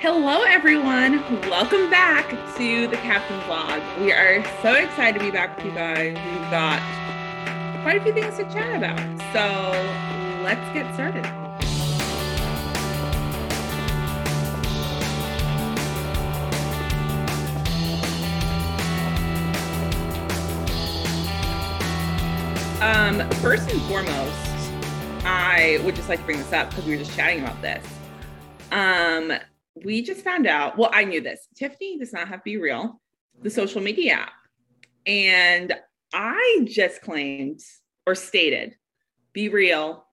Hello, everyone. Welcome back to the Captains' Log. We are so excited to be back with you guys. We've got quite a few things to chat about. So let's get started. Um, first and foremost, I would just like to bring this up because we were just chatting about this. Um, we just found out, well, I knew this. Tiffany does not have Be Real, the social media app. And I just claimed or stated Be Real,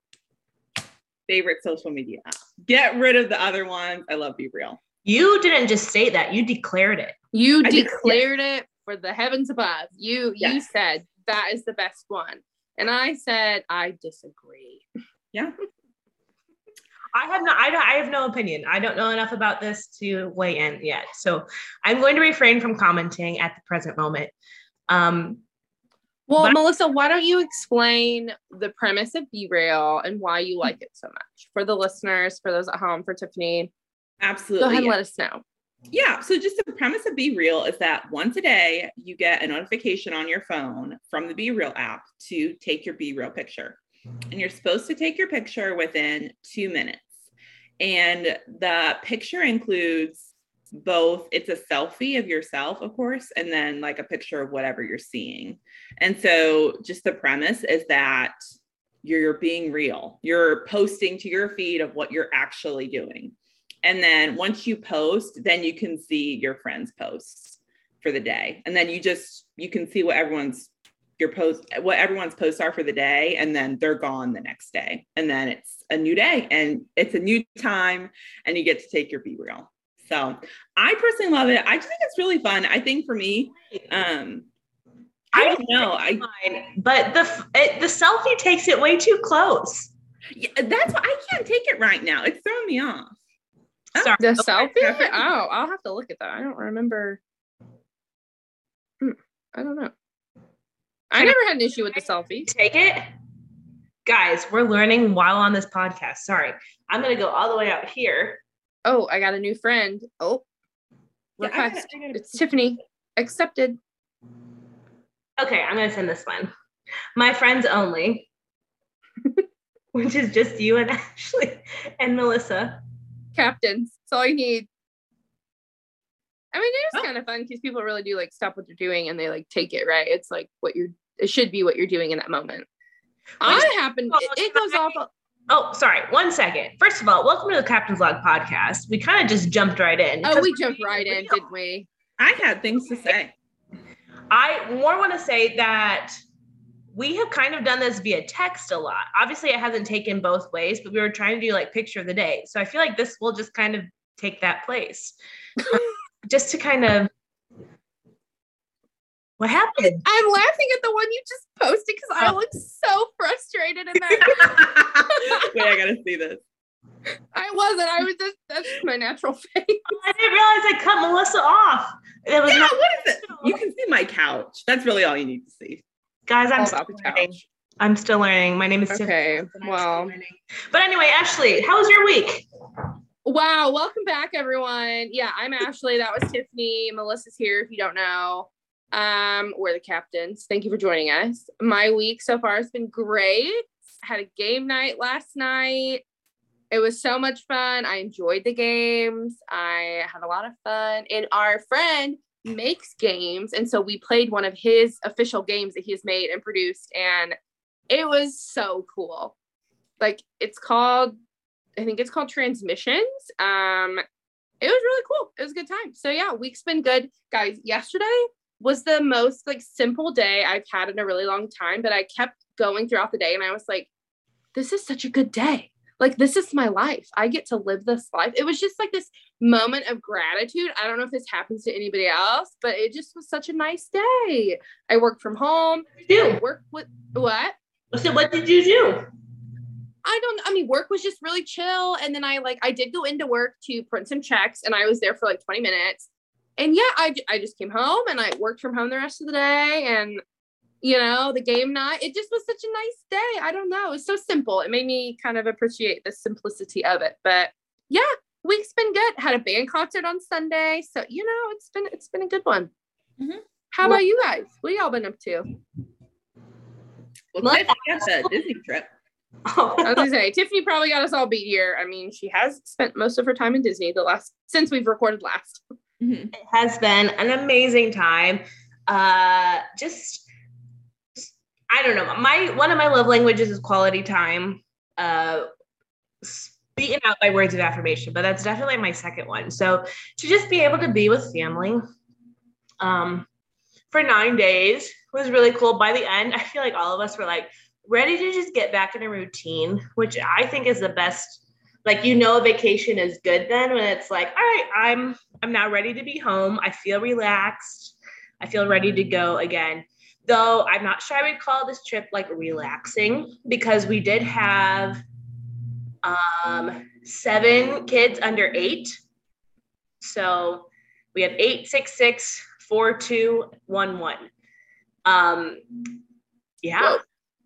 favorite social media app. Get rid of the other ones. I love Be Real. You didn't just say that, you declared it. You I did- declared it for the heavens above. You you said that is the best one. And I said I disagree. Yeah. I have no I, don't, I have no opinion. I don't know enough about this to weigh in yet. So I'm going to refrain from commenting at the present moment. Um Well, Melissa, why don't you explain the premise of Be Real and why you like it so much for the listeners, for those at home, for Tiffany? Absolutely. Go ahead and let us know. Yeah. So just the premise of Be Real is that once a day you get a notification on your phone from the Be Real app to take your Be Real picture. And you're supposed to take your picture within two minutes. And the picture includes both it's a selfie of yourself, of course, and then like a picture of whatever you're seeing. And so just the premise is that you're being real. You're posting to your feed of what you're actually doing. And then once you post, then you can see your friends' posts for the day. And then you just you can see what everyone's your post what everyone's posts are for the day and then they're gone the next day. And then it's a new day and it's a new time and you get to take your be real. So I personally love it. I just think it's really fun. I think for me, um I don't know. I but the it, the selfie takes it way too close. yeah, that's why I can't take it right now. It's throwing me off. Oh, Sorry. The selfie? Oh, I'll have to look at that. I don't remember. Hmm, I don't know. I never had an issue with the selfie. Take it. Guys, we're learning while on this podcast. Sorry. I'm going to go all the way out here. Oh, I got a new friend. Oh, Yeah, I gotta- request. I gotta- It's Tiffany. Accepted. Okay, I'm going to send this one. My friends only, which is just you and Ashley and Melissa. Captains. That's all you need. I mean, it is Oh. kind of fun because people really do like stop what they're doing and they like take it, right? It's like what you're, it should be what you're doing in that moment. I happen, it, it goes off. a- Oh, sorry. One second. First of all, welcome to the Captain's Log podcast. We kind of just jumped right in. Oh, we jumped being right in, didn't we? I had things to say. I more want to say that we have kind of done this via text a lot. Obviously, it hasn't taken both ways, but we were trying to do like picture of the day. So I feel like this will just kind of take that place. just to kind of what happened? I'm laughing at the one you just posted because I look so frustrated in that. Wait, I gotta see this. I wasn't. I was just, that's just my natural face. I didn't realize I cut Melissa off. It was Yeah, not, what is it? You can see my couch. That's really all you need to see. guys. I'm still the learning. couch. I'm still learning. My name is Tiffany. Okay. and Well. But anyway, Ashley, how was your week? Wow, welcome back, everyone. Yeah, I'm Ashley. That was Tiffany. Melissa's here if you don't know. Um, we're the captains. Thank you for joining us. My week so far has been great. Had a game night last night. It was so much fun. I enjoyed the games. I had a lot of fun. And our friend makes games. And so we played one of his official games that he has made and produced. And it was so cool. Like it's called I think it's called Transmissions. Um, it was really cool. It was a good time. So yeah, week's been good, guys. Yesterday was the most like simple day I've had in a really long time, but I kept going throughout the day, and I was like, "This is such a good day. Like this is my life. I get to live this life." It was just like this moment of gratitude. I don't know if this happens to anybody else, but it just was such a nice day. I worked from home. Do I worked with what? so what did you do? I don't I mean work was just really chill and then I like I did go into work to print some checks and I was there for like 20 minutes. And yeah, I, I just came home and I worked from home the rest of the day and you know, the game night. It just was such a nice day. I don't know. It's so simple. It made me kind of appreciate the simplicity of it. But yeah, week's been good. had a band concert on Sunday. So you know, it's been it's been a good one. Mhm. How about you guys? What y'all been up to? Well, Well, Tiff, you got the Disney trip. I was gonna say Tiffany probably got us all beat here. I mean, she has spent most of her time in Disney the last since we've recorded last. Mhm. It has been an amazing time. Uh, just I don't know. My one of my love languages is quality time. Uh, beaten out by words of affirmation, but that's definitely my second one. So to just be able to be with family, um, for nine days was really cool. By the end, I feel like all of us were like ready to just get back in a routine, which I think is the best. Like you know, a vacation is good then when it's like, all right, I'm I'm now ready to be home. I feel relaxed. I feel ready to go again. Though I'm not sure I would call this trip like relaxing because we did have um, seven kids under eight. So we had eight, six, six, four, two, one, one. Um, yeah. Whoa.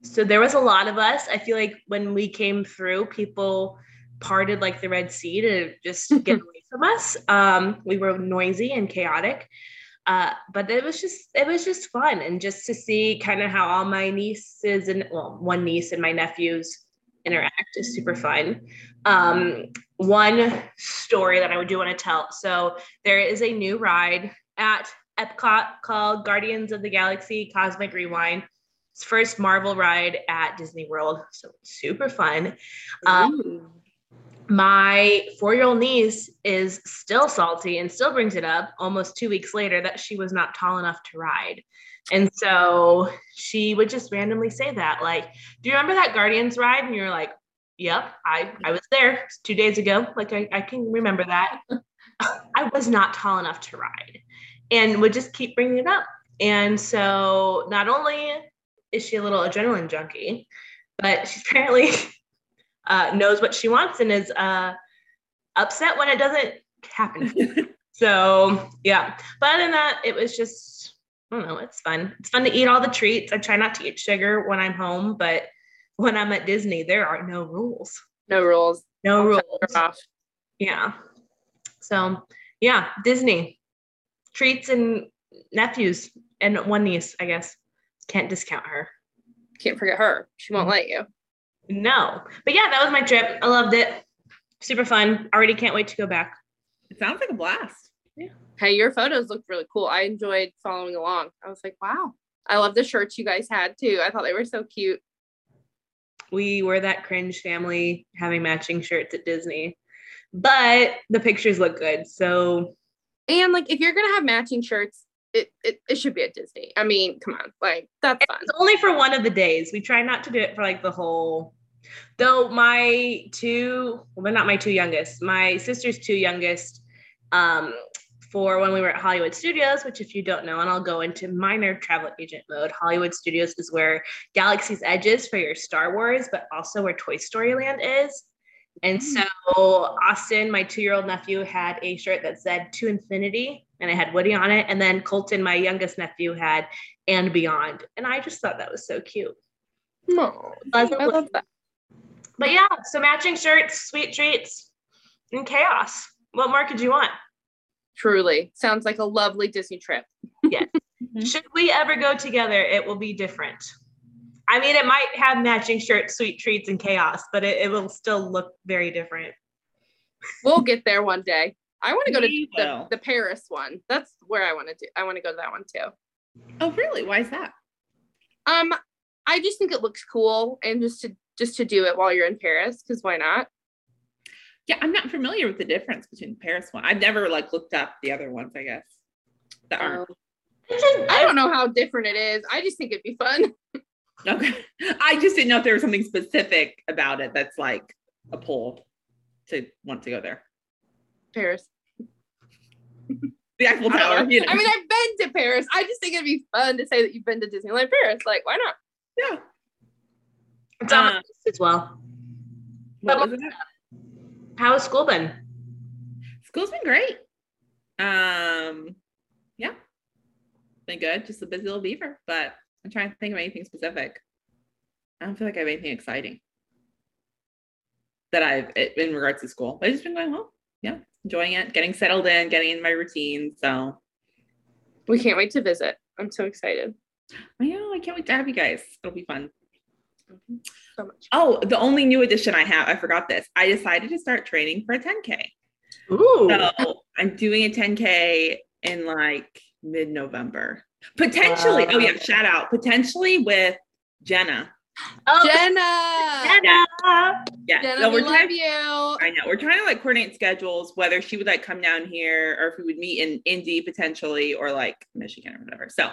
So there was a lot of us. I feel like when we came through, people parted like the Red Sea to just get away from us. Um, we were noisy and chaotic. Uh, but it was just it was just fun and just to see kind of how all my nieces and well one niece and my nephews interact is super fun um, one story that i would do want to tell so there is a new ride at epcot called guardians of the galaxy cosmic rewind it's first marvel ride at disney world so super fun um. My four year old niece is still salty and still brings it up almost two weeks later that she was not tall enough to ride. And so she would just randomly say that, like, do you remember that Guardians ride? And you're like, yep, I, I was there two days ago. Like, I, I can remember that. I was not tall enough to ride and would just keep bringing it up. And so not only is she a little adrenaline junkie, but she's apparently uh, knows what she wants and is uh, upset when it doesn't happen. so yeah, but other than that, it was just I don't know. It's fun. It's fun to eat all the treats. I try not to eat sugar when I'm home, but when I'm at Disney, there are no rules. No rules. No All rules. off. Yeah. So yeah, Disney treats and nephews and one niece, I guess. Can't discount her. Can't forget her. She won't let you. No, but yeah, that was my trip. I loved it. Super fun. Already can't wait to go back. It sounds like a blast. Yeah. Hey, your photos looked really cool. I enjoyed following along. I was like, wow. I love the shirts you guys had too. I thought they were so cute. we were that cringe family having matching shirts at Disney. But the pictures look good. So And like if you're gonna have matching shirts, it, it, it should be at Disney. I mean, come on, like that's fun. it's only for one of the days. We try not to do it for like the whole. Though my two, well, not my two youngest. My sister's two youngest, um, for when we were at Hollywood Studios, which if you don't know, and I'll go into minor travel agent mode. Hollywood Studios is where Galaxy's Edge is for your Star Wars, but also where Toy Story Land is. And so Austin, my two-year-old nephew, had a shirt that said "To Infinity" and it had Woody on it. And then Colton, my youngest nephew, had "And Beyond," and I just thought that was so cute. Pleasant I love that. But yeah, so matching shirts, sweet treats, and chaos. What more could you want? Truly sounds like a lovely Disney trip. yes. Should we ever go together, it will be different. I mean, it might have matching shirts, sweet treats, and chaos, but it, it will still look very different. We'll get there one day. I want to go to the, the Paris one. That's where I want to do. I want to go to that one too. Oh, really? Why is that? Um, I just think it looks cool, and just to just to do it while you're in Paris, because why not? Yeah, I'm not familiar with the difference between the Paris one. I've never like looked up the other ones, I guess. That aren't. Um, I don't know how different it is. I just think it'd be fun. Okay. I just didn't know if there was something specific about it that's like a pull to want to go there. Paris. The Eiffel Tower, you know. I mean, I've been to Paris. I just think it'd be fun to say that you've been to Disneyland Paris. Like, why not? yeah. It's on my Uh, list as well. What But- was it? How has school been? School's been great. Um, yeah, been good. Just a busy little beaver, but I'm trying to think of anything specific. I don't feel like I have anything exciting that I've in regards to school. I've just been going home. yeah, enjoying it, getting settled in, getting in my routine. So We can't wait to visit. I'm so excited. I know I can't wait to have you guys. It'll be fun. So much. Oh, the only new addition I have, I forgot this. I decided to start training for a 10K. Ooh. So I'm doing a 10K in like mid November. Potentially. Oh, yeah. Shout out. Potentially with Jenna. oh, Jenna. Jenna. Yeah. Jenna, so we we're love trying, you. I know. We're trying to like coordinate schedules, whether she would like come down here or if we would meet in Indy potentially or like Michigan or whatever. So,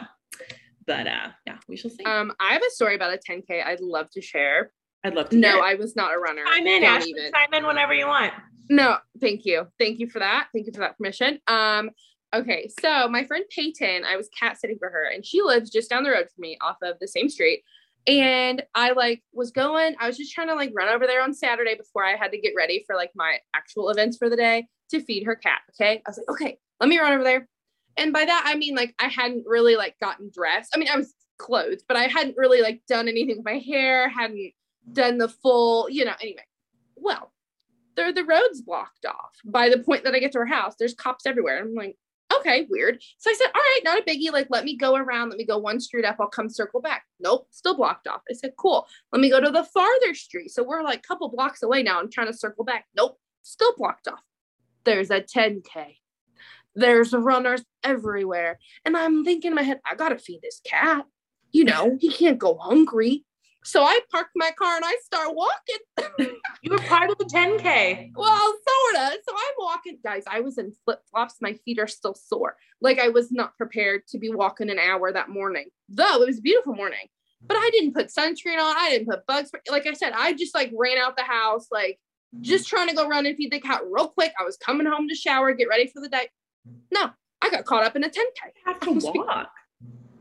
but uh yeah, we shall see. Um, I have a story about a 10K I'd love to share. I'd love to. No. I was not a runner. Chime in, Ashley. even. Chime in whenever you want. No, thank you. Thank you for that. Thank you for that permission. Um, okay, so my friend Peyton, I was cat sitting for her, and she lives just down the road from me off of the same street. And I like was going, I was just trying to like run over there on Saturday before I had to get ready for like my actual events for the day to feed her cat. Okay. I was like, okay, let me run over there. And by that I mean like I hadn't really like gotten dressed. I mean, I was clothed, but I hadn't really like done anything with my hair, hadn't done the full, you know, anyway. Well, there the roads blocked off by the point that I get to her house. There's cops everywhere. I'm like, okay, weird. So I said, all right, not a biggie. Like, let me go around. Let me go one street up. I'll come circle back. Nope, still blocked off. I said, cool. Let me go to the farther street. So we're like a couple blocks away now. I'm trying to circle back. Nope, still blocked off. There's a 10K. There's runners everywhere. And I'm thinking in my head, I gotta feed this cat. You know, he can't go hungry. So I park my car and I start walking. You were part of the 10K. Well, sorta. So I'm walking, guys. I was in flip flops. My feet are still sore. Like I was not prepared to be walking an hour that morning. Though it was a beautiful morning, but I didn't put sunscreen on. I didn't put bugs. Like I said, I just like ran out the house, like just trying to go run and feed the cat real quick. I was coming home to shower, get ready for the day. No, I got caught up in a 10K. have to walk.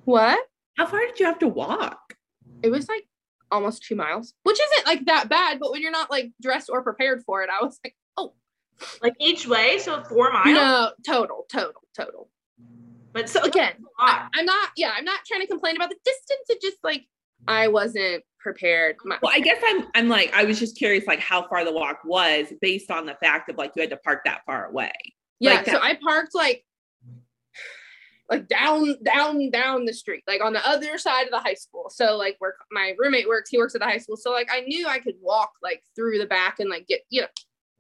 What? How far did you have to walk? It was like almost two miles, which isn't like that bad. But when you're not like dressed or prepared for it, I was like, oh Like each way, so four miles. no, total, total, total. But So again. I, am not, yeah, I'm not trying to complain about the distance. It just like I wasn't prepared. My, Well, I guess I'm I'm like I was just curious like how far the walk was based on the fact of like you had to park that far away. Yeah, like so I parked like like down, down, down the street, like on the other side of the high school. So like where my roommate works, he works at the high school. So like I knew I could walk like through the back and like get, you know,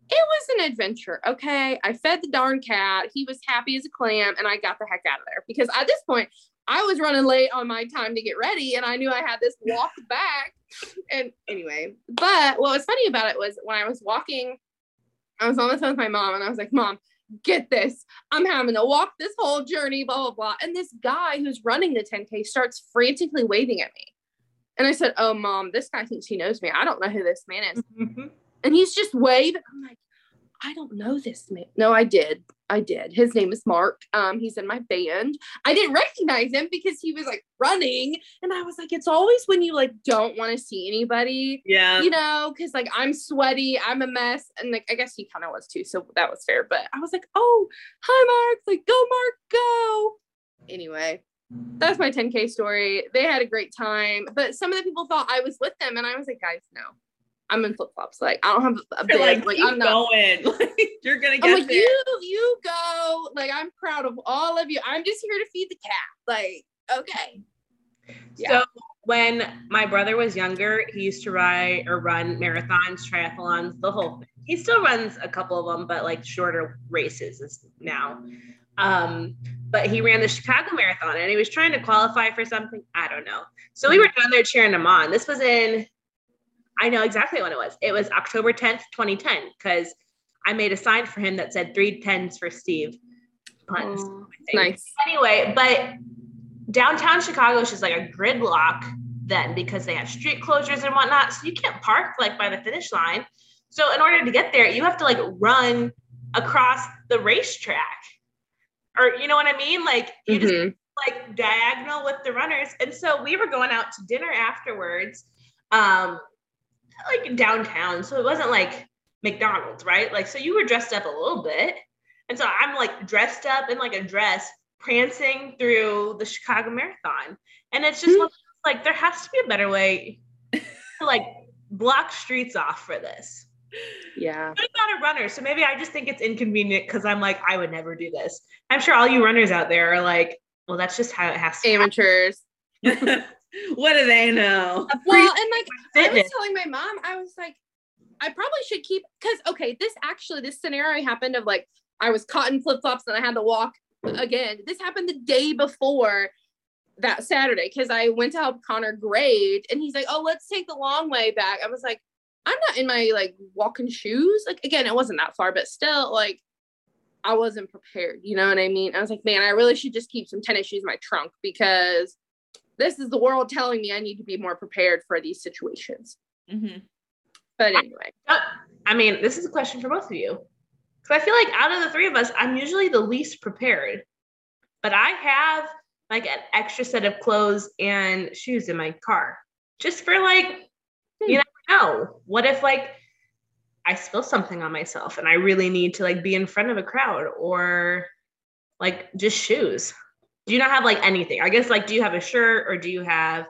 it was an adventure. Okay. I fed the darn cat. He was happy as a clam and I got the heck out of there because at this point I was running late on my time to get ready and I knew I had this walk back. And anyway, but what was funny about it was when I was walking, I was on the phone with my mom and I was like, Mom, get this. I'm having to walk this whole journey, blah, blah, blah. And this guy who's running the 10K starts frantically waving at me. And I said, Oh, mom, this guy thinks he knows me. I don't know who this man is. Mhm. And he's just waving. I'm like, I don't know this man. No, I did. I did. His name is Mark. Um, he's in my band. I didn't recognize him because he was like running. And I was like, it's always when you like don't want to see anybody, Yeah. you know, because like I'm sweaty, I'm a mess. And like I guess he kind of was too. So that was fair. But I was like, oh, hi Mark. Like, go, Mark, go. Anyway, that's my 10K story. They had a great time. But some of the people thought I was with them. And I was like, guys, no. I'm in flip flops. Like I don't have a You're bib. like, Like, I'm not. going. Like, you're gonna get I'm like there. you. You go. Like I'm proud of all of you. I'm just here to feed the cat. Like okay. Yeah. So when my brother was younger, he used to ride or run marathons, triathlons, the whole thing. He still runs a couple of them, but like shorter races is now. Um, but he ran the Chicago Marathon and he was trying to qualify for something. I don't know. So we were down there cheering him on. This was in, I know exactly when it was. It was October 10th, 2010, because I made a sign for him that said three tens for Steve. Puns. Think nice. anyway, but downtown Chicago is just like a gridlock then because they have street closures and whatnot. So you can't park like by the finish line. So in order to get there, you have to like run across the racetrack. Or you know what I mean? Like you just Mhm. like diagonal with the runners. And so we were going out to dinner afterwards, um, like downtown. So it wasn't like McDonald's, right? Like, so you were dressed up a little bit. And so I'm like dressed up in like a dress, prancing through the Chicago Marathon. And it's just Hmm. those, like, there has to be a better way to like block streets off for this. Yeah. I'm not a runner, so maybe I just think it's inconvenient because I'm like, I would never do this. I'm sure all you runners out there are like, well, that's just how it has to. Amateurs. what do they know? Uh, well, and like I was telling my mom, I was like, I probably should keep because okay, this actually this scenario happened of like I was caught in flip flops and I had to walk again. This happened the day before that Saturday because I went to help Connor grade and he's like, Oh, let's take the long way back. I was like, I'm not in my like walking shoes. Like again, it wasn't that far, but still like I wasn't prepared. You know what I mean? I was like, man, I really should just keep some tennis shoes in my trunk because this is the world telling me I need to be more prepared for these situations. Mhm. But anyway, Oh, I mean, this is a question for both of you. Because I feel like out of the three of us, I'm usually the least prepared. But I have like an extra set of clothes and shoes in my car. Just for like, you never know. What if like I spill something on myself and I really need to like be in front of a crowd or like just shoes? Do you not have like anything? I guess like do you have a shirt or do you have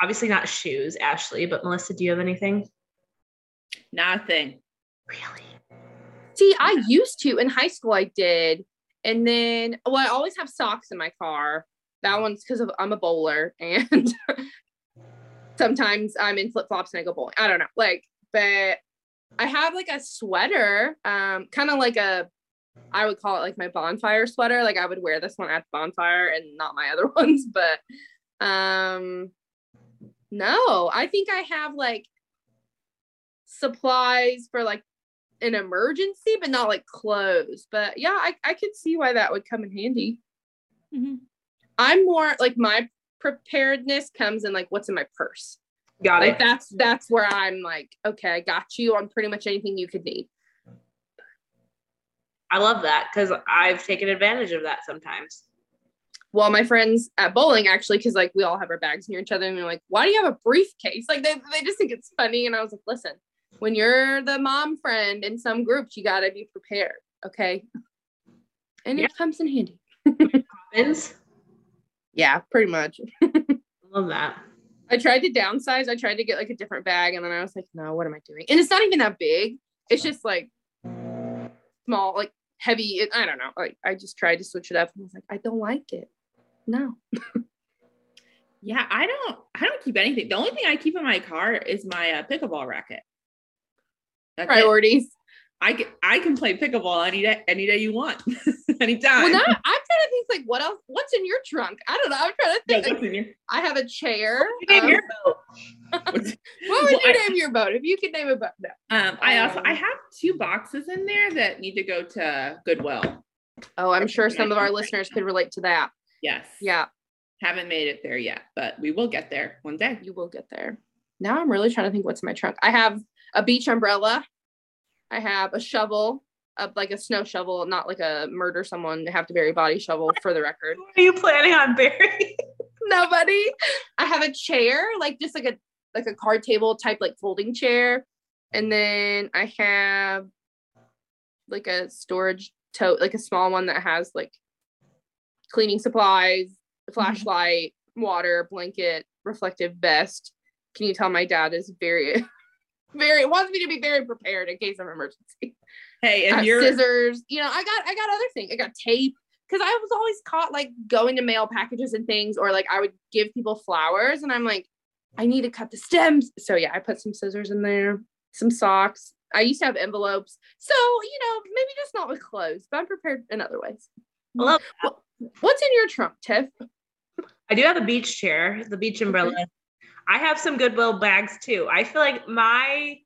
obviously not shoes, Ashley, but Melissa, do you have anything? Nothing. Really? see, I used to in high school, I did. And then, well, I always have socks in my car. That one's because of I'm a bowler and sometimes I'm in flip flops and I go bowling. I don't know. Like, but I have like a sweater, um, kind of like a, I would call it like my bonfire sweater. Like I would wear this one at the bonfire and not my other ones, but um, no, I think I have like supplies for like an emergency, but not like clothes. But yeah, I, I could see why that would come in handy. Mhm. I'm more like my preparedness comes in like what's in my purse. Got Like it. that's that's where I'm like, okay, I got you on pretty much anything you could need. I love that because I've taken advantage of that sometimes. Well, my friends at bowling actually, because like we all have our bags near each other, and they're like, "Why do you have a briefcase?" Like they, they just think it's funny, and I was like, "Listen, when you're the mom friend in some groups, you gotta be prepared, okay?" And Yeah. it comes in handy. Vince, Yeah, pretty much. I love that. I tried to downsize. I tried to get like a different bag, and then I was like, "No, what am I doing?" And it's not even that big. It's just like small, like heavy. It, I don't know. Like I just tried to switch it up, and I was like, "I don't like it." No. Yeah, I don't. I don't keep anything. The only thing I keep in my car is my uh, pickleball racket. That's it. I can I can play pickleball any day any day you want, anytime. Well, now I'm trying to think like what else? What's in your trunk? I don't know. I'm trying to Yeah, think. what's in your- I have a chair. You name Um, your boat. what would Well, you I- name your boat? If you could name a boat, no. Um, I also I Um, have two boxes in there that need to go to Goodwill. Oh, I'm sure some of our listeners could relate to that. Yes. Yeah, Haven't made it there yet, but we will get there one day. you will get there. Now I'm really trying to think what's in my trunk. I have a beach umbrella. I have a shovel, a, like a snow shovel, not like a murder someone have to bury body shovel for the record. Who are you planning on burying? Nobody. I have a chair, like just like a like a card table type like folding chair. And then I have like a storage tote, like a small one that has like cleaning supplies, a mm-hmm. flashlight, water, blanket, reflective vest. Can you tell my dad is very very wants me to be very prepared in case of emergency. Hey, and your scissors, you know, I got I got other things. I got tape because I was always caught like going to mail packages and things, or like I would give people flowers, and I'm like, I need to cut the stems. So yeah, I put some scissors in there, some socks. I used to have envelopes, so you know, maybe just not with clothes, but I'm prepared in other ways. I love What- What's in your trunk, Tiff? I do have a beach chair, the beach umbrella. I have some Goodwill bags too. I feel like my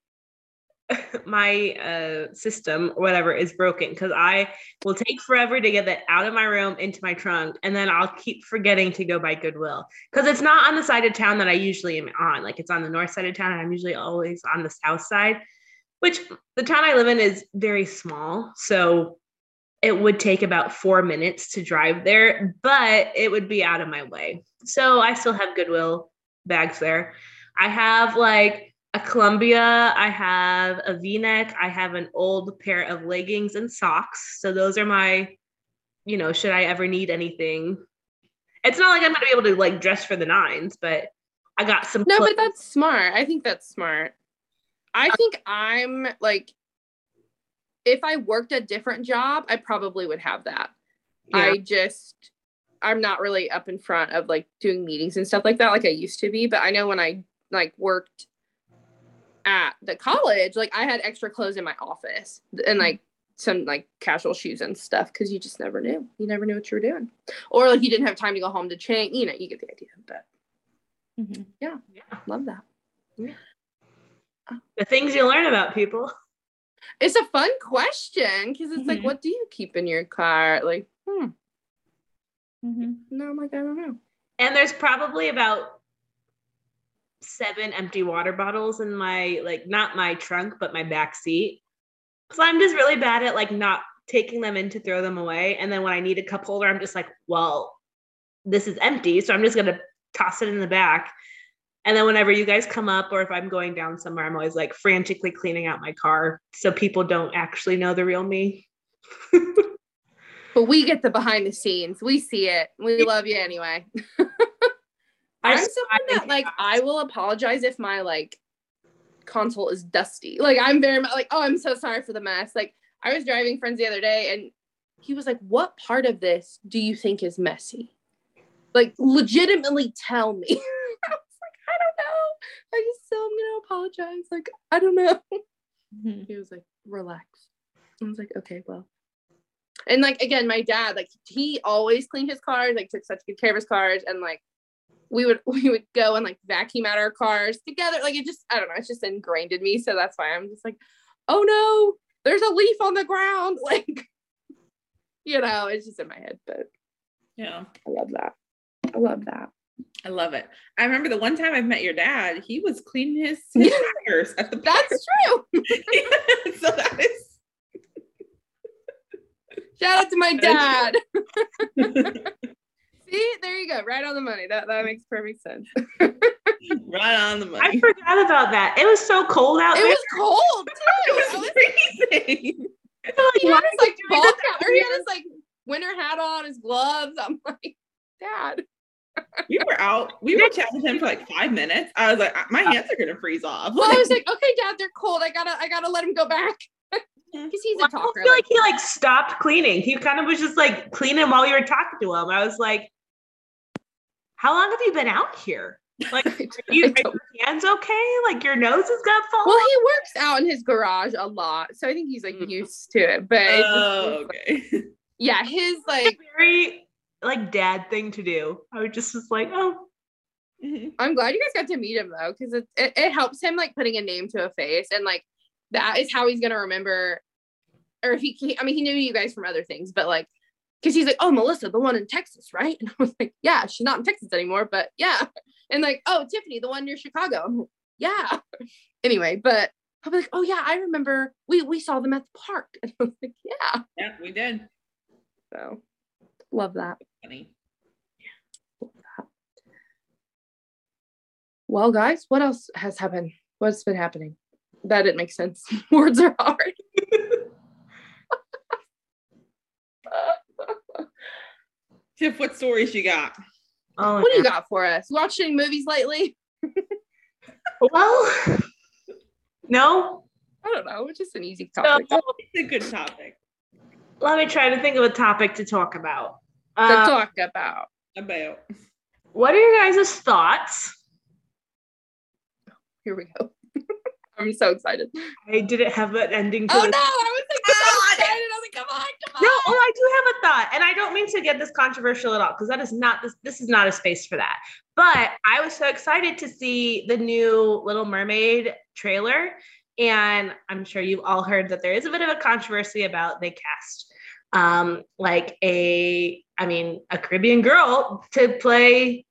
my uh system or whatever is broken because I will take forever to get that out of my room into my trunk and then I'll keep forgetting to go by Goodwill because it's not on the side of town that I usually am on. Like it's on the north side of town and I'm usually always on the south side, which the town I live in is very small. So it would take about four minutes to drive there, but it would be out of my way. So I still have Goodwill bags there. I have like a Columbia, I have a V-neck, I have an old pair of leggings and socks. So those are my, you know, should I ever need anything. It's not like I'm gonna be able to like dress for the nines, but I got some No, clothes. but that's smart. I think that's smart. I think I'm like, if I worked a different job, I probably would have that. I just, I'm not really up in front of like doing meetings and stuff like that, like I used to be. But I know when I like worked at the college, like I had extra clothes in my office and like some like casual shoes and stuff because you just never knew. You never knew what you were doing, or like you didn't have time to go home to change. You know, you get the idea. But Mhm. yeah, Yeah. love that. The things you learn about people. It's a fun question because it's like, Mhm. what do you keep in your car? Like, hmm, Mhm. no, I'm like, I don't know. And there's probably about seven empty water bottles in my like not my trunk, but my back seat. So I'm just really bad at like not taking them in to throw them away. And then when I need a cup holder, I'm just like, well, this is empty. So I'm just gonna toss it in the back. And then whenever you guys come up, or if I'm going down somewhere, I'm always like frantically cleaning out my car so people don't actually know the real me. But we get the behind the scenes. We see it. We love you anyway. I'm someone that like I will apologize if my like console is dusty. Like I'm very mu- like, oh, I'm so sorry for the mess. Like I was driving friends the other day and he was like, What part of this do you think is messy? Like legitimately tell me. I was like, I don't know. I just still I'm gonna apologize. Like, I don't know. Mhm. He was like, relax. I was like, okay, well. And like again, my dad, like he always cleaned his cars, like took such good care of his cars, and like we would we would go and like vacuum out our cars together. Like it just, I don't know, it's just ingrained in me. So that's why I'm just like, oh no, there's a leaf on the ground. Like, you know, it's just in my head. But Yeah. I love that. I love that. I love it. I remember the one time I met your dad, he was cleaning his, his tires at the That's true. so that is Shout out to my dad. See, there you go. Right on the money. That that makes perfect sense. right on the money. I forgot about that. It was so cold out It there. It was cold too. It was- was freezing. I feel like, he had his like doing ball cap, or he had his like winter hat on, his gloves. I'm like, Dad. We were out. We were chatting with him for like five minutes. I was like, my uh, hands are gonna freeze off. Well, I was like, okay, Dad, they're cold. I gotta, I gotta let him go back because he's Well, a I talker. feel Like, like he like stopped cleaning. He kind of was just like cleaning while you were talking to him. I was like, "How long have you been out here? Like, are, you, are your hands okay? Like your nose is gonna fall?" well, off?" he works out in his garage a lot, so I think he's like Mhm. used to it. But oh, okay. yeah, his like very like dad thing to do. I was just was like, "Oh, Mhm. I'm glad you guys got to meet him though, because it, it it helps him like putting a name to a face, and like that is how he's gonna remember. Or if he, he I mean, he knew you guys from other things, but like, because he's like, oh, Melissa, the one in Texas, right? And I was like, yeah, she's not in Texas anymore, but yeah. And like, oh, Tiffany, the one near Chicago. Like, yeah. Anyway, but I'll be like, oh yeah, I remember we we saw them at the park, and I was like, yeah. Yeah, we did. So love that. Funny. Yeah. Well, guys, what else has happened? What's been happening? That didn't make sense. Words are hard. Tiff, what stories you got? oh." What do you got for us? Watching movies lately? Well, no. I don't know. It's just an easy topic to It's a good topic. let me try to think of a topic to talk about. to Uh, talk about. About what are your guys' thoughts? Here we go. I'm so excited. I didn't have an ending to Oh this. no! I was like so excited. I was like, come on, come on. No, oh, I do have a thought, and I don't mean to get this controversial at all because that is not this. This is not a space for that. But I was so excited to see the new Little Mermaid trailer, and I'm sure you've all heard that there is a bit of a controversy about they cast um like a, I mean, a Caribbean girl to play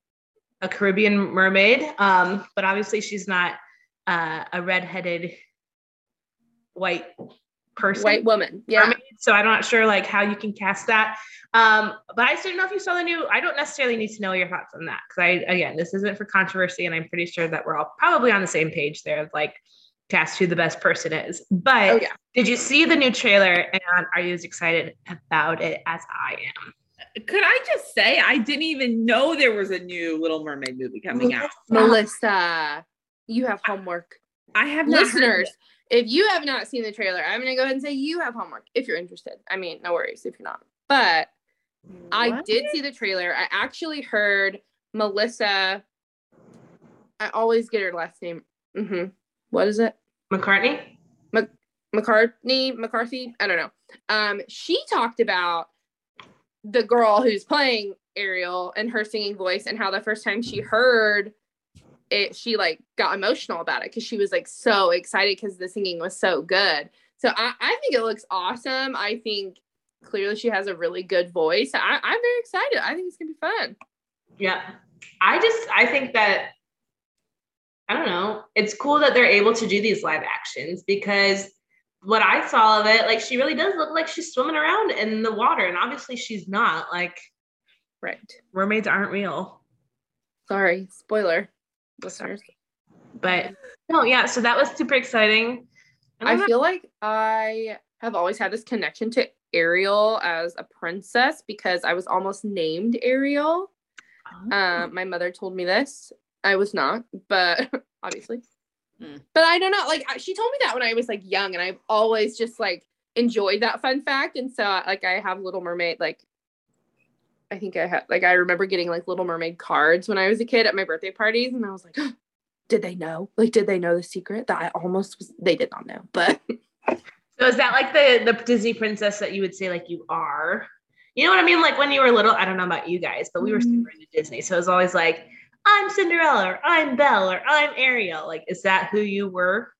a Caribbean mermaid. Um, but obviously she's not uh, a redheaded white person White woman. Yeah. mermaid, so I'm not sure like how you can cast that. Um, but I just didn't know if you saw the new. I don't necessarily need to know your thoughts on that because I again, this isn't for controversy, and I'm pretty sure that we're all probably on the same page there of like cast who the best person is. But Oh yeah. did you see the new trailer and are you as excited about it as I am? could I just say I didn't even know there was a new Little Mermaid movie coming out. Melissa, you have homework. I have not listeners, if you have not seen the trailer, I'm gonna go ahead and say you have homework if you're interested. I mean, no worries if you're not. But I did see the trailer. I actually heard Melissa. I always get her last name. hmm What is it? McCartney. McCartney, McCarthy. I don't know. Um, she talked about the girl who's playing Ariel and her singing voice, and how the first time she heard it, she like got emotional about it because she was like so excited because the singing was so good. So I, I think it looks awesome. I think clearly she has a really good voice. I, I'm very excited. I think it's gonna be fun. Yeah. I just I think that I don't know. It's cool that they're able to do these live actions because what I saw of it, like she really does look like she's swimming around in the water. And obviously she's not. Like Right. mermaids aren't real. Sorry, spoiler, listeners. But no, yeah, so that was super exciting. And I I'm feel like I have always had this connection to Ariel as a princess because I was almost named Ariel. Oh. Um, my mother told me this. I was not, but obviously. Hmm. But I don't know. Like she told me that when I was like young, and I've always just like enjoyed that fun fact. And so like I have Little Mermaid. Like I think I had like I remember getting like Little Mermaid cards when I was a kid at my birthday parties, and I was like, did they know? Like, did they know the secret that I almost was? They did not know, but So is that like the the Disney princess that you would say like you are? You know what I mean? Like when you were little, I don't know about you guys, but we were super into Disney. So it was always like, I'm Cinderella or I'm Belle or I'm Ariel. Like, is that who you were?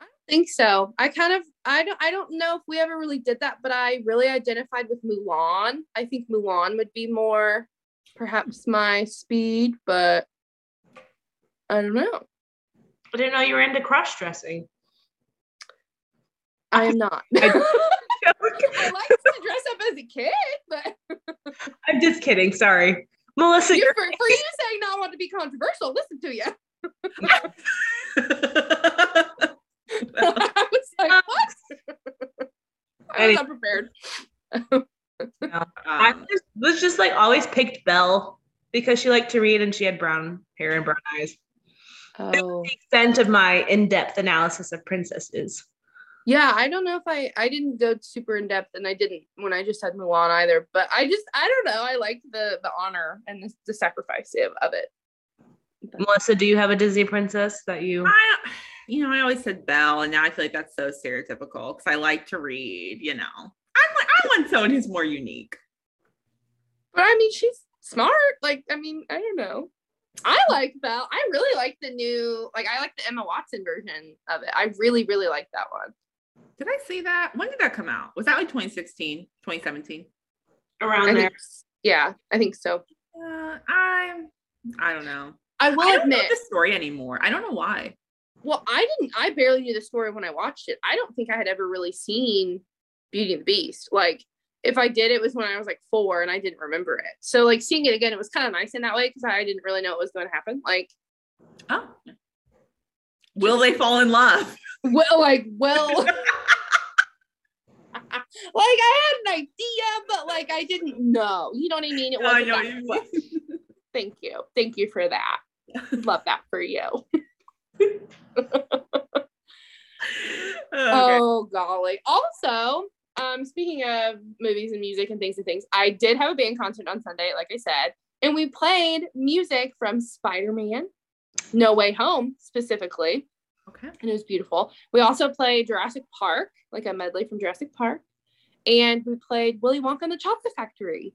I don't think so. I kind of I don't I don't know if we ever really did that, but I really identified with Mulan. I think Mulan would be more perhaps my speed, but I don't know. I didn't know you were into cross dressing. I am not. I- I liked to dress up as a kid, but I'm just kidding. Sorry. Melissa, you, you're for, for you saying not want to be controversial, listen to you. I was like, what? I was unprepared. I Um, just, was just like always picked Belle because she liked to read and she had brown hair and brown eyes. Oh. The extent of my in-depth analysis of princesses. Yeah, I don't know if I I didn't go super in depth, and I didn't when I just had Mulan either. But I just I don't know. I liked the the honor and the, the sacrifice of, of it. Melissa, do you have a Disney princess that you? I, you know, I always said Belle, and now I feel like that's so stereotypical because I like to read. You know, I'm like I want someone who's more unique. But I mean, she's smart. Like I mean, I don't know. I like Belle. I really like the new like I like the Emma Watson version of it. I really really like that one. Did I see that? When did that come out? Was that like 2016, 2017? Around I there. think, yeah, I think so. Uh, I'm. I don't know. I will I don't know admit. the story anymore. I don't know why. Well, I didn't. I barely knew the story when I watched it. I don't think I had ever really seen Beauty and the Beast. Like, if I did, it was when I was like four, and I didn't remember it. So, like, seeing it again, it was kind of nice in that way because I didn't really know what was going to happen. Like, Oh. Will they fall in love? well, like, well, like I had an idea, but like I didn't know. You know what I mean? It wasn't know what you close. Thank you, thank you for that. Love that for you. Okay. Oh golly. Also, um, speaking of movies and music and things and things, I did have a band concert on Sunday, like I said, and we played music from Spider-Man, No Way Home specifically, Okay. and it was beautiful. We also played Jurassic Park, like a medley from Jurassic Park, and we played Willy Wonka and the Chocolate Factory.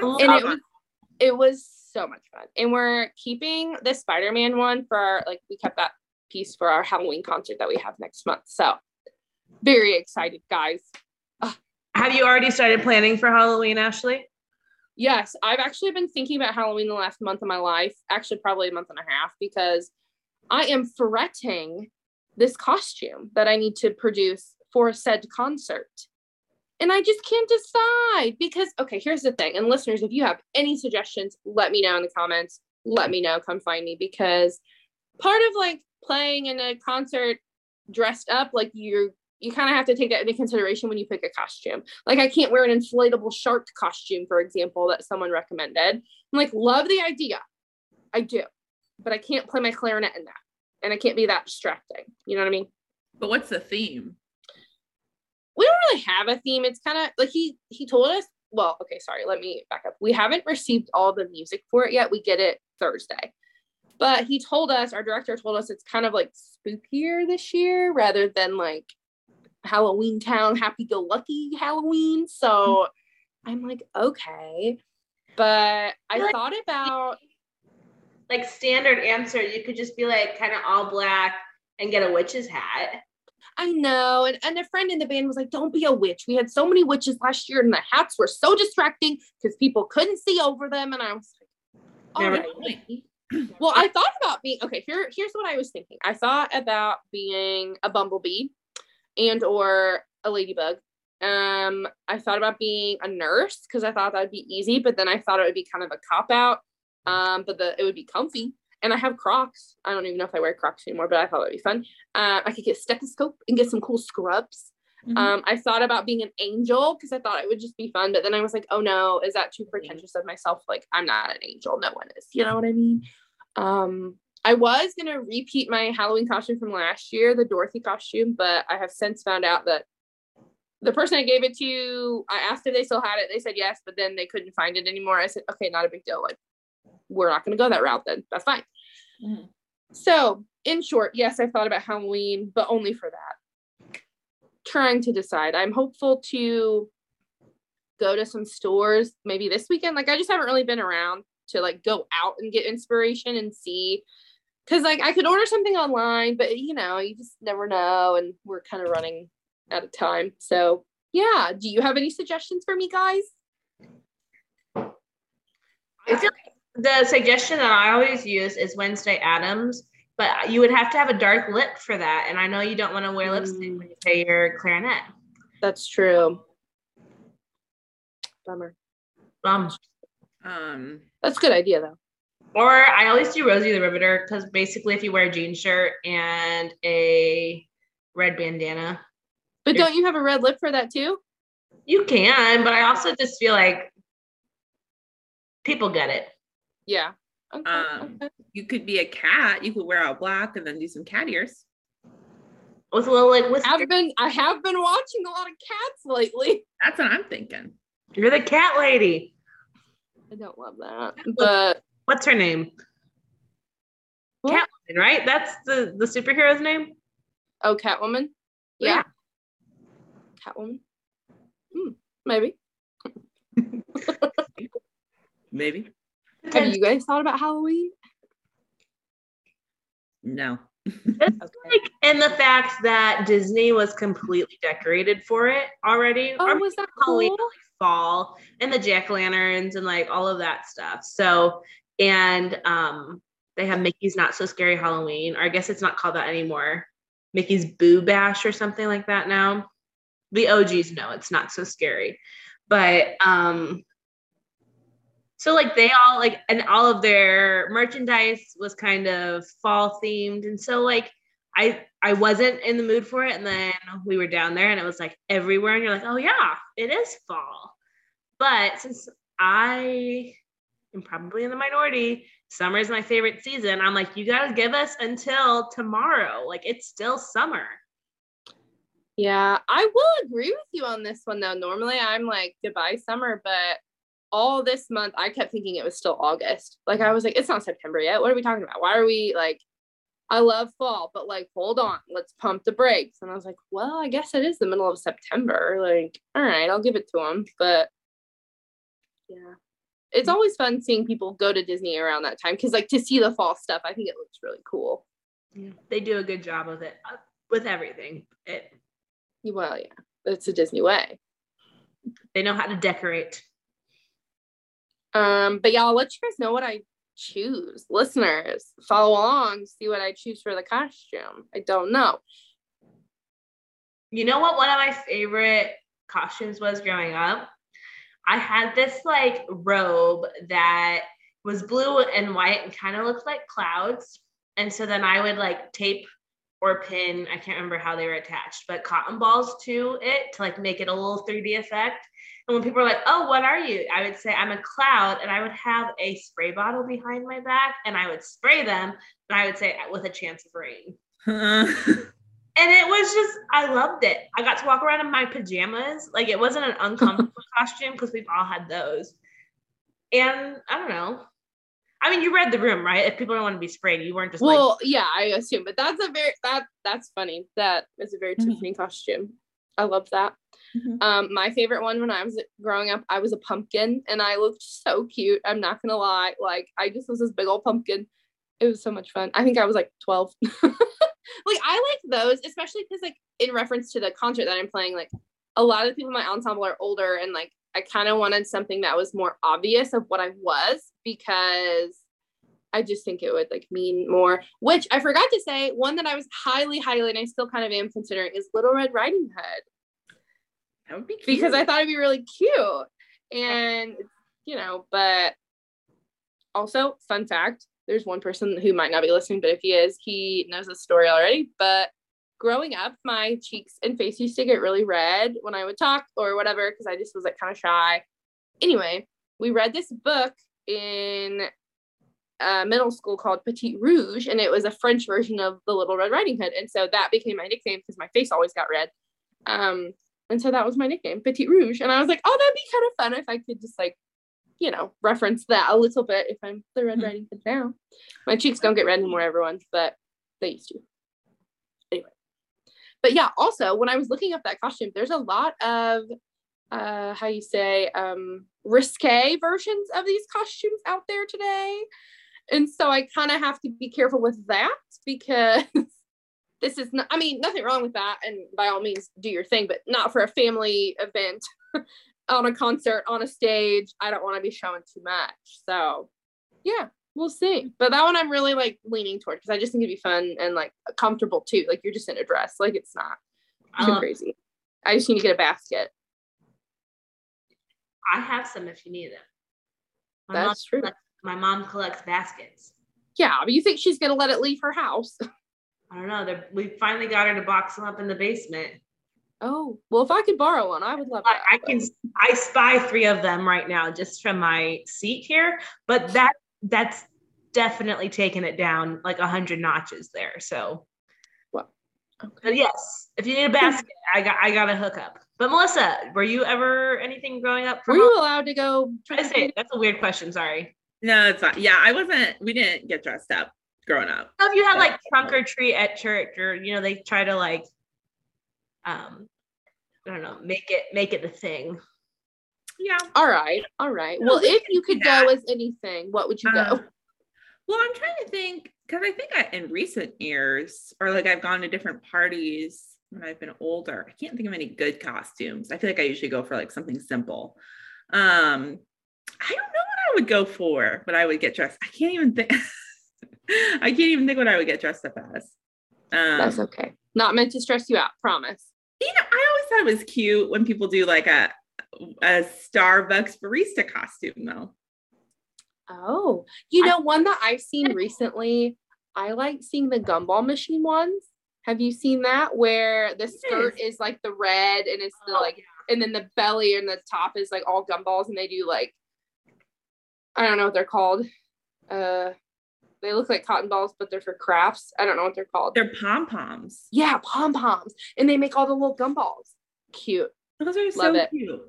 Oh, And it was it was so much fun. And we're keeping the Spider-Man one for our, like we kept that piece for our Halloween concert that we have next month. So very excited, guys. Have you already started planning for Halloween, Ashley? Yes, I've actually been thinking about Halloween the last month of my life, actually probably a month and a half, because I am fretting this costume that I need to produce for said concert. And I just can't decide because, okay, here's the thing. And listeners, if you have any suggestions, let me know in the comments. Let me know. Come find me because part of like playing in a concert dressed up, like you're, you kind of have to take that into consideration when you pick a costume. Like I can't wear an inflatable shark costume, for example, that someone recommended. I'm like, love the idea. I do. but I can't play my clarinet in that. And I can't be that distracting. You know what I mean? But what's the theme? We don't really have a theme. It's kind of like he he told us. Well, okay, sorry. Let me back up. We haven't received all the music for it yet. We get it Thursday. But he told us, our director told us it's kind of like spookier this year rather than like Halloween Town, happy go lucky Halloween. So I'm like, okay. But I like- thought about Like standard answer, you could just be like kind of all black and get a witch's hat. I know. And, and a friend in the band was like, don't be a witch. We had so many witches last year and the hats were so distracting because people couldn't see over them. And I was like, all Never right. Well, I thought about being okay. Here, here's what I was thinking. I thought about being a bumblebee and or a ladybug. Um, I thought about being a nurse because I thought that would be easy, but then I thought it would be kind of a cop out. Um, but the it would be comfy. And I have Crocs. I don't even know if I wear Crocs anymore, but I thought it'd be fun. Uh, I could get stethoscope and get some cool scrubs. Mhm. Um, I thought about being an angel because I thought it would just be fun, but then I was like, oh no, is that too pretentious of myself? Like, I'm not an angel. No one is. You know what I mean? Um, I was gonna repeat my Halloween costume from last year, the Dorothy costume, but I have since found out that the person I gave it to, I asked if they still had it. They said yes, but then they couldn't find it anymore. I said, okay, not a big deal. Like, we're not gonna go that route then. That's fine. Mhm. So, in short, yes, I thought about Halloween, but only for that. Trying to decide. I'm hopeful to go to some stores maybe this weekend. Like, I just haven't really been around to like go out and get inspiration and see. Cause like I could order something online, but you know, you just never know. And we're kind of running out of time. So, yeah. Do you have any suggestions for me, guys? I feel like the suggestion that I always use is Wednesday Addams, but you would have to have a dark lip for that. And I know you don't want to wear lipstick Mm. when you play your clarinet. That's true. Bummer. Um, Um, That's a good idea though. or I always do Rosie the Riveter because basically, if you wear a jean shirt and a red bandana, But don't you have a red lip for that too? you can. But I also just feel like people get it. Yeah. Okay. Um, okay. you could be a cat. You could wear out black and then do some cat ears. With a little like whisker. I've been I have been watching a lot of cats lately. That's what I'm thinking. You're the cat lady. I don't love that. But What's her name? What? Catwoman, right? That's the the superhero's name. oh Catwoman? Yeah. Catwoman. Hmm, maybe. Maybe. Have you guys thought about Halloween? No. Okay. like and the fact that Disney was completely decorated for it already. Oh, Or was that Halloween, cool? like fall and the jack o' lanterns and like all of that stuff. So and um they have Mickey's Not So Scary Halloween, or I guess it's not called that anymore. Mickey's Boo Bash or something like that now. The OGs know it's not so scary. But um so like they all like and all of their merchandise was kind of fall themed. And so like I I wasn't in the mood for it. And then we were down there and it was like everywhere. And you're like oh yeah it is fall. But since I am probably in the minority summer is my favorite season. I'm like you got to give us until tomorrow. Like it's still summer. Yeah, I will agree with you on this one though. Normally I'm like goodbye summer, but all this month I kept thinking it was still August. Like I was like, it's not September yet. What are we talking about? Why are we like I love fall, but like hold on, let's pump the brakes. And I was like, well, I guess it is the middle of September. Like, all right, I'll give it to them. But yeah. It's always fun seeing people go to Disney around that time because like to see the fall stuff, I think it looks really cool. Yeah. they do a good job of it uh, with everything it Well, yeah, it's a Disney way. they know how to decorate Um, but yeah, I'll let you guys know what I choose. Listeners, follow along, see what I choose for the costume. I don't know. You know what one of my favorite costumes was growing up? I had this like robe that was blue and white and kind of looked like clouds. And so then I would like tape or pin, I can't remember how they were attached, but cotton balls to it to like make it a little 3D effect. And when people are like, oh, what are you? I would say, I'm a cloud. And I would have a spray bottle behind my back and I would spray them. And I would say, with a chance of rain. and it was just, I loved it. I got to walk around in my pajamas. Like it wasn't an uncomfortable costume because we've all had those. And I don't know. I mean, you read the room, right? If people don't want to be sprayed, you weren't just well, like, yeah, I assume, but that's a very that that's funny. That is a very Mhm. Tiffany costume. I love that. Mhm. Um, my favorite one when I was growing up, I was a pumpkin and I looked so cute. I'm not gonna lie. Like I just was this big old pumpkin. It was so much fun. I think I was like 12. like I like those, especially because like in reference to the concert that I'm playing, like a lot of people in my ensemble are older and like I kind of wanted something that was more obvious of what I was because I just think it would like mean more. Which I forgot to say, one that I was highly, highly, and I still kind of am considering is Little Red Riding Hood That would be cute. because I thought it'd be really cute. And you know, but also, fun fact there's one person who might not be listening, but if he is, he knows the story already. But growing up, my cheeks and face used to get really red when I would talk or whatever, because I just was like kind of shy. Anyway, we read this book in uh, middle school called Petite Rouge, and it was a French version of the Little Red Riding Hood. And so that became my nickname because my face always got red. Um, and so that was my nickname, Petite Rouge. And I was like, oh, that'd be kind of fun if I could just like, you know, reference that a little bit if I'm the Red Mhm. Riding Hood now. My cheeks don't get red anymore, everyone, but they used to. Anyway. But yeah, also when I was looking up that costume, there's a lot of uh how you say um risque versions of these costumes out there today. And so I kind of have to be careful with that because this is not I mean, nothing wrong with that. And by all means do your thing, but not for a family event on a concert, on a stage. I don't want to be showing too much. So yeah, we'll see. But that one I'm really like leaning toward because I just think it'd be fun and like comfortable too. Like you're just in a dress. Like it's not too Um, crazy. I just need to get a basket. I have some if you need them. My That's true. collects- my mom collects baskets. Yeah, but you think she's gonna let it leave her house? I don't know. We finally got her to box them up in the basement. Oh, well, if I could borrow one, I would love I, that. I can I spy three of them right now just from my seat here, but that that's definitely taken it down like a hundred notches there. So, Well, okay. but yes, if you need a basket, hmm. I got I got a hookup. But Melissa, were you ever anything growing up? Were from you allowed to go? Try to say it. That's a weird question. Sorry. no, it's not. Yeah, I wasn't. We didn't get dressed up growing up. If you had like trunk or treat at church, or you know, they try to like, um, I don't know, make it make it the thing. Yeah. All right, all right. No, Well, if you could that. go as anything, what would you go? Uh, well, I'm trying to think because I think I, in recent years, or like I've gone to different parties when I've been older. I can't think of any good costumes. I feel like I usually go for like something simple. Um, I don't know what I would go for, but I would get dressed. I can't even think. I can't even think what I would get dressed up as. Um, That's okay. Not meant to stress you out. Promise. you know, I always thought it was cute when people do like a a Starbucks barista costume, though. Oh, you I- know, one that I've seen recently. I like seeing the gumball machine ones. Have you seen that where the skirt is like the red and it's the Oh, like, and then the belly and the top is like all gumballs, and they do like, I don't know what they're called. Uh, they look like cotton balls, but they're for crafts. I don't know what they're called. They're pom poms. yeah, pom poms, and they make all the little gumballs. Cute. Those are Love so it. cute.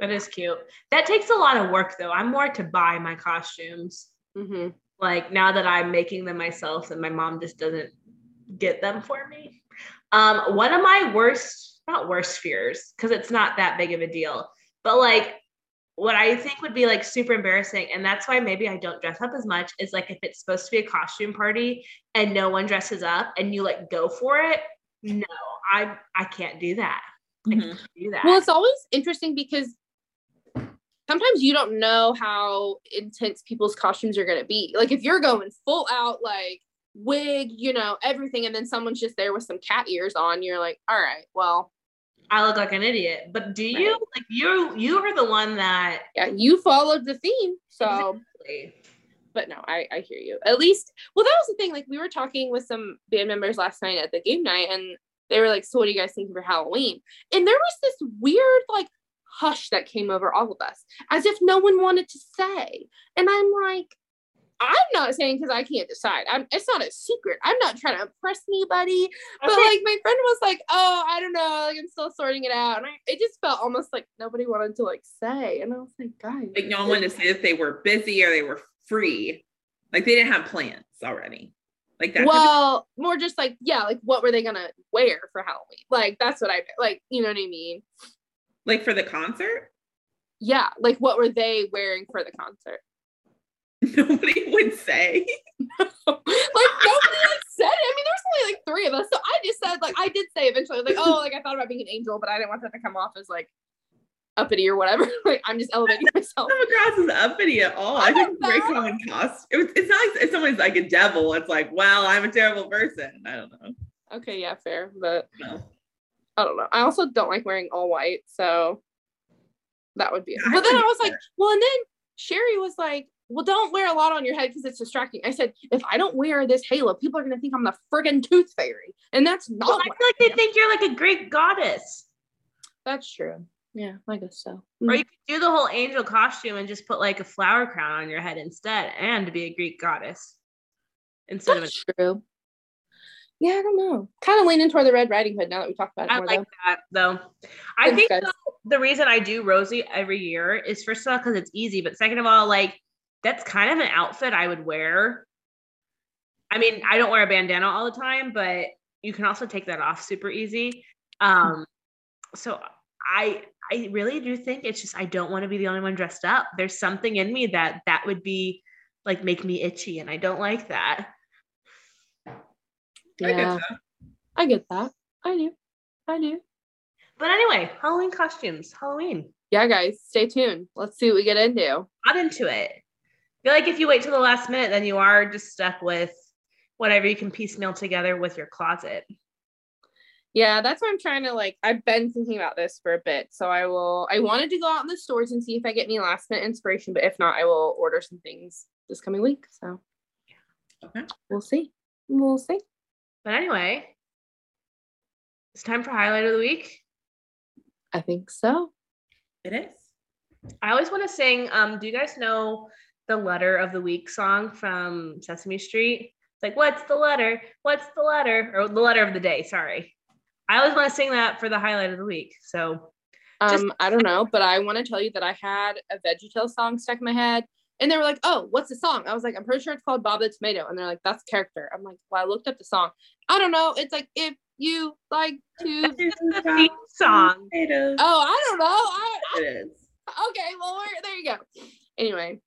That is cute. That takes a lot of work though. I'm more to buy my costumes. hmm Like now that I'm making them myself and my mom just doesn't get them for me. Um, one of my worst, not worst fears, because it's not that big of a deal, but like what I think would be like super embarrassing, and that's why maybe I don't dress up as much, is like if it's supposed to be a costume party and no one dresses up and you like go for it. No, I I can't do that. I Mhm. can't do that. Well, it's always interesting because sometimes you don't know how intense people's costumes are going to be. Like if you're going full out, like wig, you know, everything, and then someone's just there with some cat ears on, you're like, all right, well, I look like an idiot. But do you Right. like you you are the one that yeah, you followed the theme. So, Exactly. but no, I I hear you. At least, well, that was the thing. Like we were talking with some band members last night at the game night, and they were like, "So what are you guys thinking for Halloween?" And there was this weird like hush that came over all of us, as if no one wanted to say. And I'm like, I'm not saying because I can't decide. I'm it's not a secret. I'm not trying to impress anybody. But Okay. like my friend was like, oh, I don't know, like I'm still sorting it out. And I, it just felt almost like nobody wanted to like say. And I was like, guys. Like no one wanted to say that they were busy or they were free. Like they didn't have plans already. Like that. well, more just like, yeah, like what were they gonna wear for Halloween? Like that's what I like, you know what I mean? like for the concert, Yeah, like what were they wearing for the concert? nobody would say. like nobody like said it. I mean, there's only like three of us. So I just said like I did say eventually, like, oh, like I thought about being an angel, but I didn't want that to come off as like uppity or whatever. like I'm just elevating myself. come across as uppity at all. I I think it's very common cost. It was, it's not like if someone's like a devil, it's like, well, I'm a terrible person. I don't know. Okay, yeah, fair. But No. I don't know. I also don't like wearing all white, so that would be it. But then I was like, well, and then Sherry was like, well, don't wear a lot on your head because it's distracting. I said, if I don't wear this halo, people are gonna think I'm the friggin' tooth fairy. And that's not Well, I feel like I they think you're like a Greek goddess. that's true. Yeah, I guess so. Or mm. you could do the whole angel costume and just put like a flower crown on your head instead and be a Greek goddess instead of That's true. Yeah, I don't know. Kind of leaning toward the Red Riding Hood now that we talked about it I more. like though. that though. I Thanks, think the reason I do Rosie every year is first of all because it's easy, but second of all, like that's kind of an outfit I would wear. I mean, I don't wear a bandana all the time, but you can also take that off super easy. Um, so I I really do think it's just I don't want to be the only one dressed up. There's something in me that that would be like make me itchy, and I don't like that. I get Yeah, that. I get that. I do. I do. But anyway, Halloween costumes, Halloween. Yeah, guys, stay tuned. Let's see what we get into. not into it. I feel like if you wait till the last minute, then you are just stuck with whatever you can piecemeal together with your closet. Yeah, that's what I'm trying to like. I've been thinking about this for a bit. So I will, I wanted to go out in the stores and see if I get any last minute inspiration, but if not, I will order some things this coming week. So Okay. we'll see. We'll see. But anyway, it's time for highlight of the week. I think so. It is. I always want to sing. Um, do you guys know the letter of the week song from Sesame Street? It's like, what's the letter? What's the letter? Or the letter of the day, sorry. I always want to sing that for the highlight of the week. So Just- Um, I don't know, but I want to tell you that I had a VeggieTales song stuck in my head, and they were like, "Oh, what's the song?" I was like, "I'm pretty sure it's called Bob the Tomato," and they're like, "That's character." I'm like, "Well, I looked up the song. I don't know. It's like if you like to." the theme song. Potatoes. Oh, I don't know. I, It is. I okay. Well, we're, there you go. Anyway,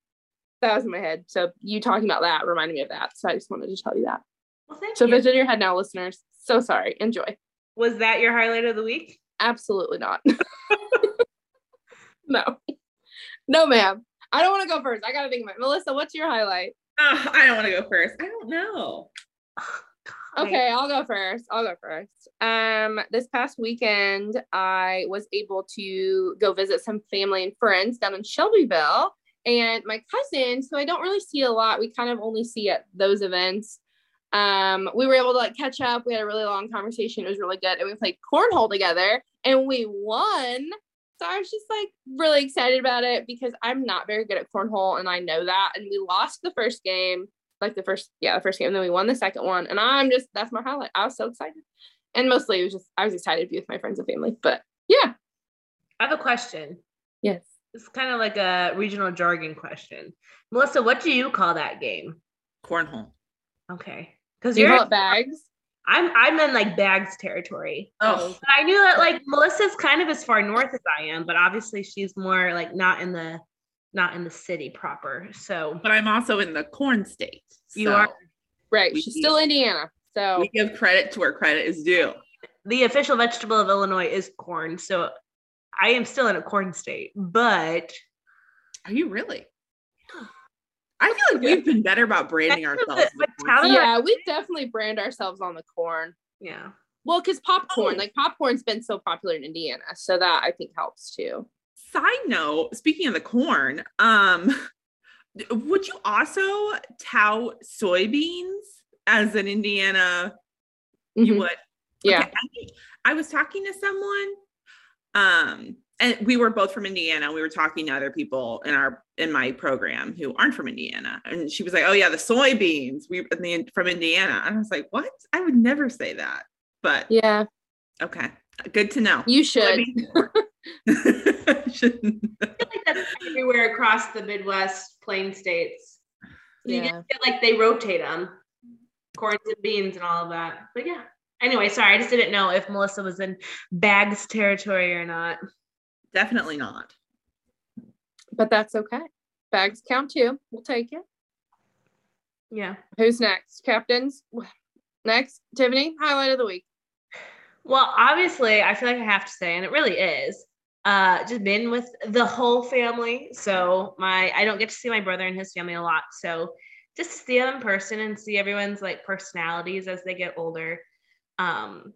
that was in my head. So you talking about that reminded me of that. So I just wanted to tell you that. Well, thank So if you. it's in your head now, listeners, so sorry. Enjoy. Was that your highlight of the week? Absolutely not. no, no, ma'am. I don't want to go first. I gotta think about it. Melissa, what's your highlight? Ah, I don't want to go first. I don't know. Okay, I'll go first. I'll go first. Um, this past weekend, I was able to go visit some family and friends down in Shelbyville, and my cousins, who I don't really see a lot, we kind of only see at those events. Um, we were able to like catch up. We had a really long conversation. It was really good, and we played cornhole together, and we won. So I was just like really excited about it because I'm not very good at cornhole, and I know that. And we lost the first game, like the first, yeah, the first game. And then we won the second one, and I'm just that's my highlight. I was so excited, and mostly it was just I was excited to be with my friends and family. But yeah, I have a question. yes. It's kind of like a regional jargon question. Melissa, what do you call that game? Cornhole. Okay. Because you you're call bags? I'm I'm in like bags territory. Oh, But I knew that like Melissa's kind of as far north as I am, but obviously she's more like not in the not in the city proper. So but I'm also in the corn state. You are- Right. We- She's still Indiana. So We give credit to where credit is due. the official vegetable of Illinois is corn. So I am still in a corn state, but Are you really? I feel like we've been better about branding ourselves. what- with what corn. town- yeah, we definitely brand ourselves on the corn. yeah. Well, because popcorn, Oh. like popcorn's been so popular in Indiana. So that I think helps too. Side note, speaking of the corn, um, Would you also tout soybeans as an Indiana? You Mhm. would. Yeah. Okay, I, I was talking to someone, um, and we were both from Indiana. We were talking to other people in our in my program who aren't from Indiana, and she was like, "Oh yeah, the soybeans. We in the, from Indiana." And I was like, "What? I would never say that." But Yeah. okay, good to know. You should. Shouldn't- I feel like that's everywhere across the Midwest plain states. You Yeah. just feel like they rotate them, corns and beans and all of that. But yeah. Anyway, sorry, I just didn't know if Melissa was in bags territory or not. Definitely not. But that's okay. Bags count too. We'll take it. Yeah. Who's next? Captains? Next, Tiffany, highlight of the week. Well, obviously, I feel like I have to say, and it really is, uh, just been with the whole family. So my I don't get to see my brother and his family a lot. So just to see them in person and see everyone's like personalities as they get older. Um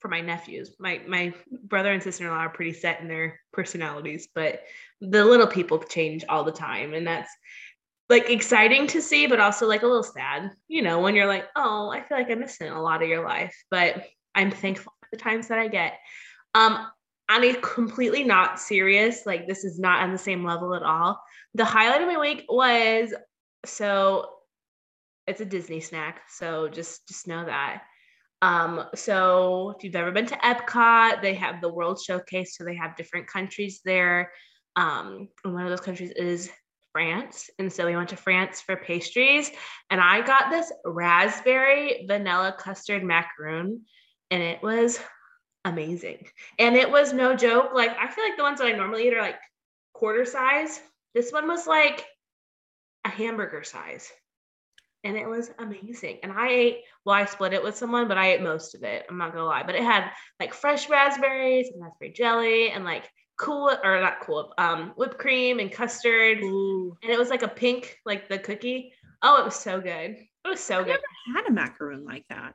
for my nephews. My my brother and sister-in-law are pretty set in their personalities, but the little people change all the time. And that's like exciting to see, but also like a little sad, you know, when you're like, oh, I feel like I'm missing a lot of your life. But I'm thankful for the times that I get. Um, on a completely not serious, like this is not on the same level at all. The highlight of my week was so it's a Disney snack, so just just know that. Um, so if you've ever been to Epcot, they have the World Showcase, so they have different countries there. Um, and one of those countries is France. And so we went to France for pastries, and I got this raspberry vanilla custard macaroon, and it was amazing. And it was no joke. Like, I feel like the ones that I normally eat are like quarter size. This one was like a hamburger size. And it was amazing. And I ate, well, I split it with someone, but I ate most of it. I'm not gonna lie. But it had like fresh raspberries and raspberry jelly and like cool or not cool, um, whipped cream and custard. Ooh. And it was like a pink, like the cookie. Oh, it was so good. It was so I've good. never had a macaroon like that.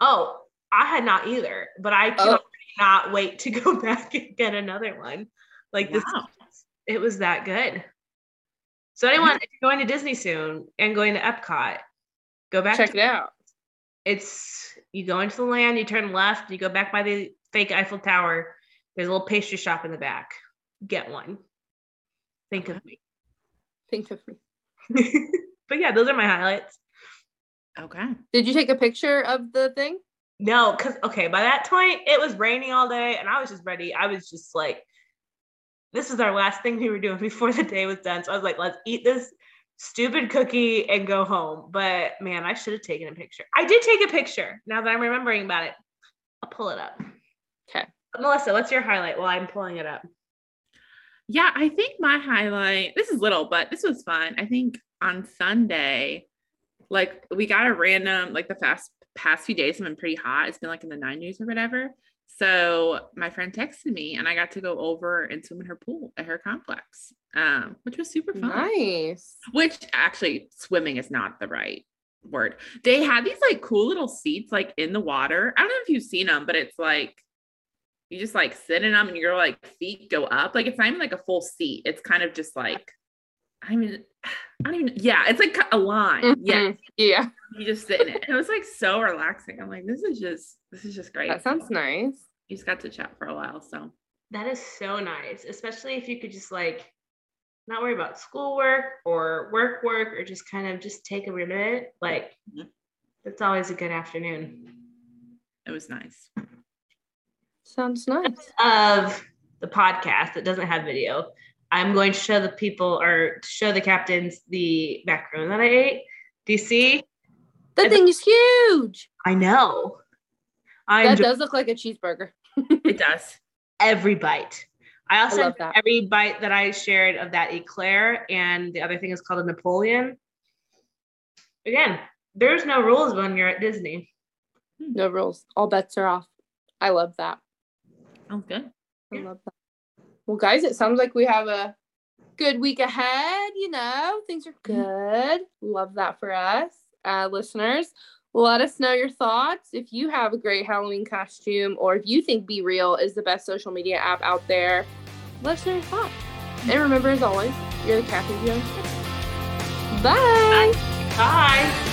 Oh, I had not either, but I cannot not wait to go back and get another one. Like this, it was that good. So anyone, if you're going to Disney soon and going to Epcot, go back. Check to, it out. It's you go into the land, you turn left, you go back by the fake Eiffel Tower. There's a little pastry shop in the back. Get one. Think of me. Think of me. but yeah, those are my highlights. Okay. Did you take a picture of the thing? No, because okay, by that point it was raining all day, and I was just ready. I was just like, this is our last thing we were doing before the day was done. So I was like, let's eat this stupid cookie and go home. But man, I should have taken a picture. I did take a picture. Now that I'm remembering about it, I'll pull it up. Okay. Melissa, what's your highlight while I'm pulling it up? Yeah, I think my highlight, this is little, but this was fun. I think on Sunday, like we got a random, like the fast past few days have been pretty hot. It's been like in the 90s or whatever. So my friend texted me and I got to go over and swim in her pool at her complex, um, which was super fun. Nice. Which actually, swimming is not the right word. They had these like cool little seats like in the water. I don't know if you've seen them, but it's like you just like sit in them and your like feet go up. Like it's not even like a full seat. It's kind of just like I mean, I don't even. Yeah, it's like a line. Yeah, Mhm. Yeah. you just sit in it. And it was like so relaxing. I'm like, this is just this is just great. That sounds nice. You just got to chat for a while, so That is so nice, especially if you could just like not worry about schoolwork or work work or just kind of just take a minute. Like Mhm. it's always a good afternoon. it was nice. Sounds nice. Of the podcast that doesn't have video, I'm going to show the people or show the captains the macaroon that I ate. Do you see? That thing is huge. I know. I That enjoy does look like a cheeseburger. It does. every bite. I also love every bite that I shared of that eclair, and the other thing is called a Napoleon. Again, there's no rules when you're at Disney. No rules. All bets are off. I love that. Sounds good. I love that. Well, guys, it sounds like we have a good week ahead. You know, things are good. Love that for us. Uh, listeners, let us know your thoughts. If you have a great Halloween costume or if you think BeReal is the best social media app out there, let us know your thoughts. And remember, as always, you're the captain own ship. Bye. Bye.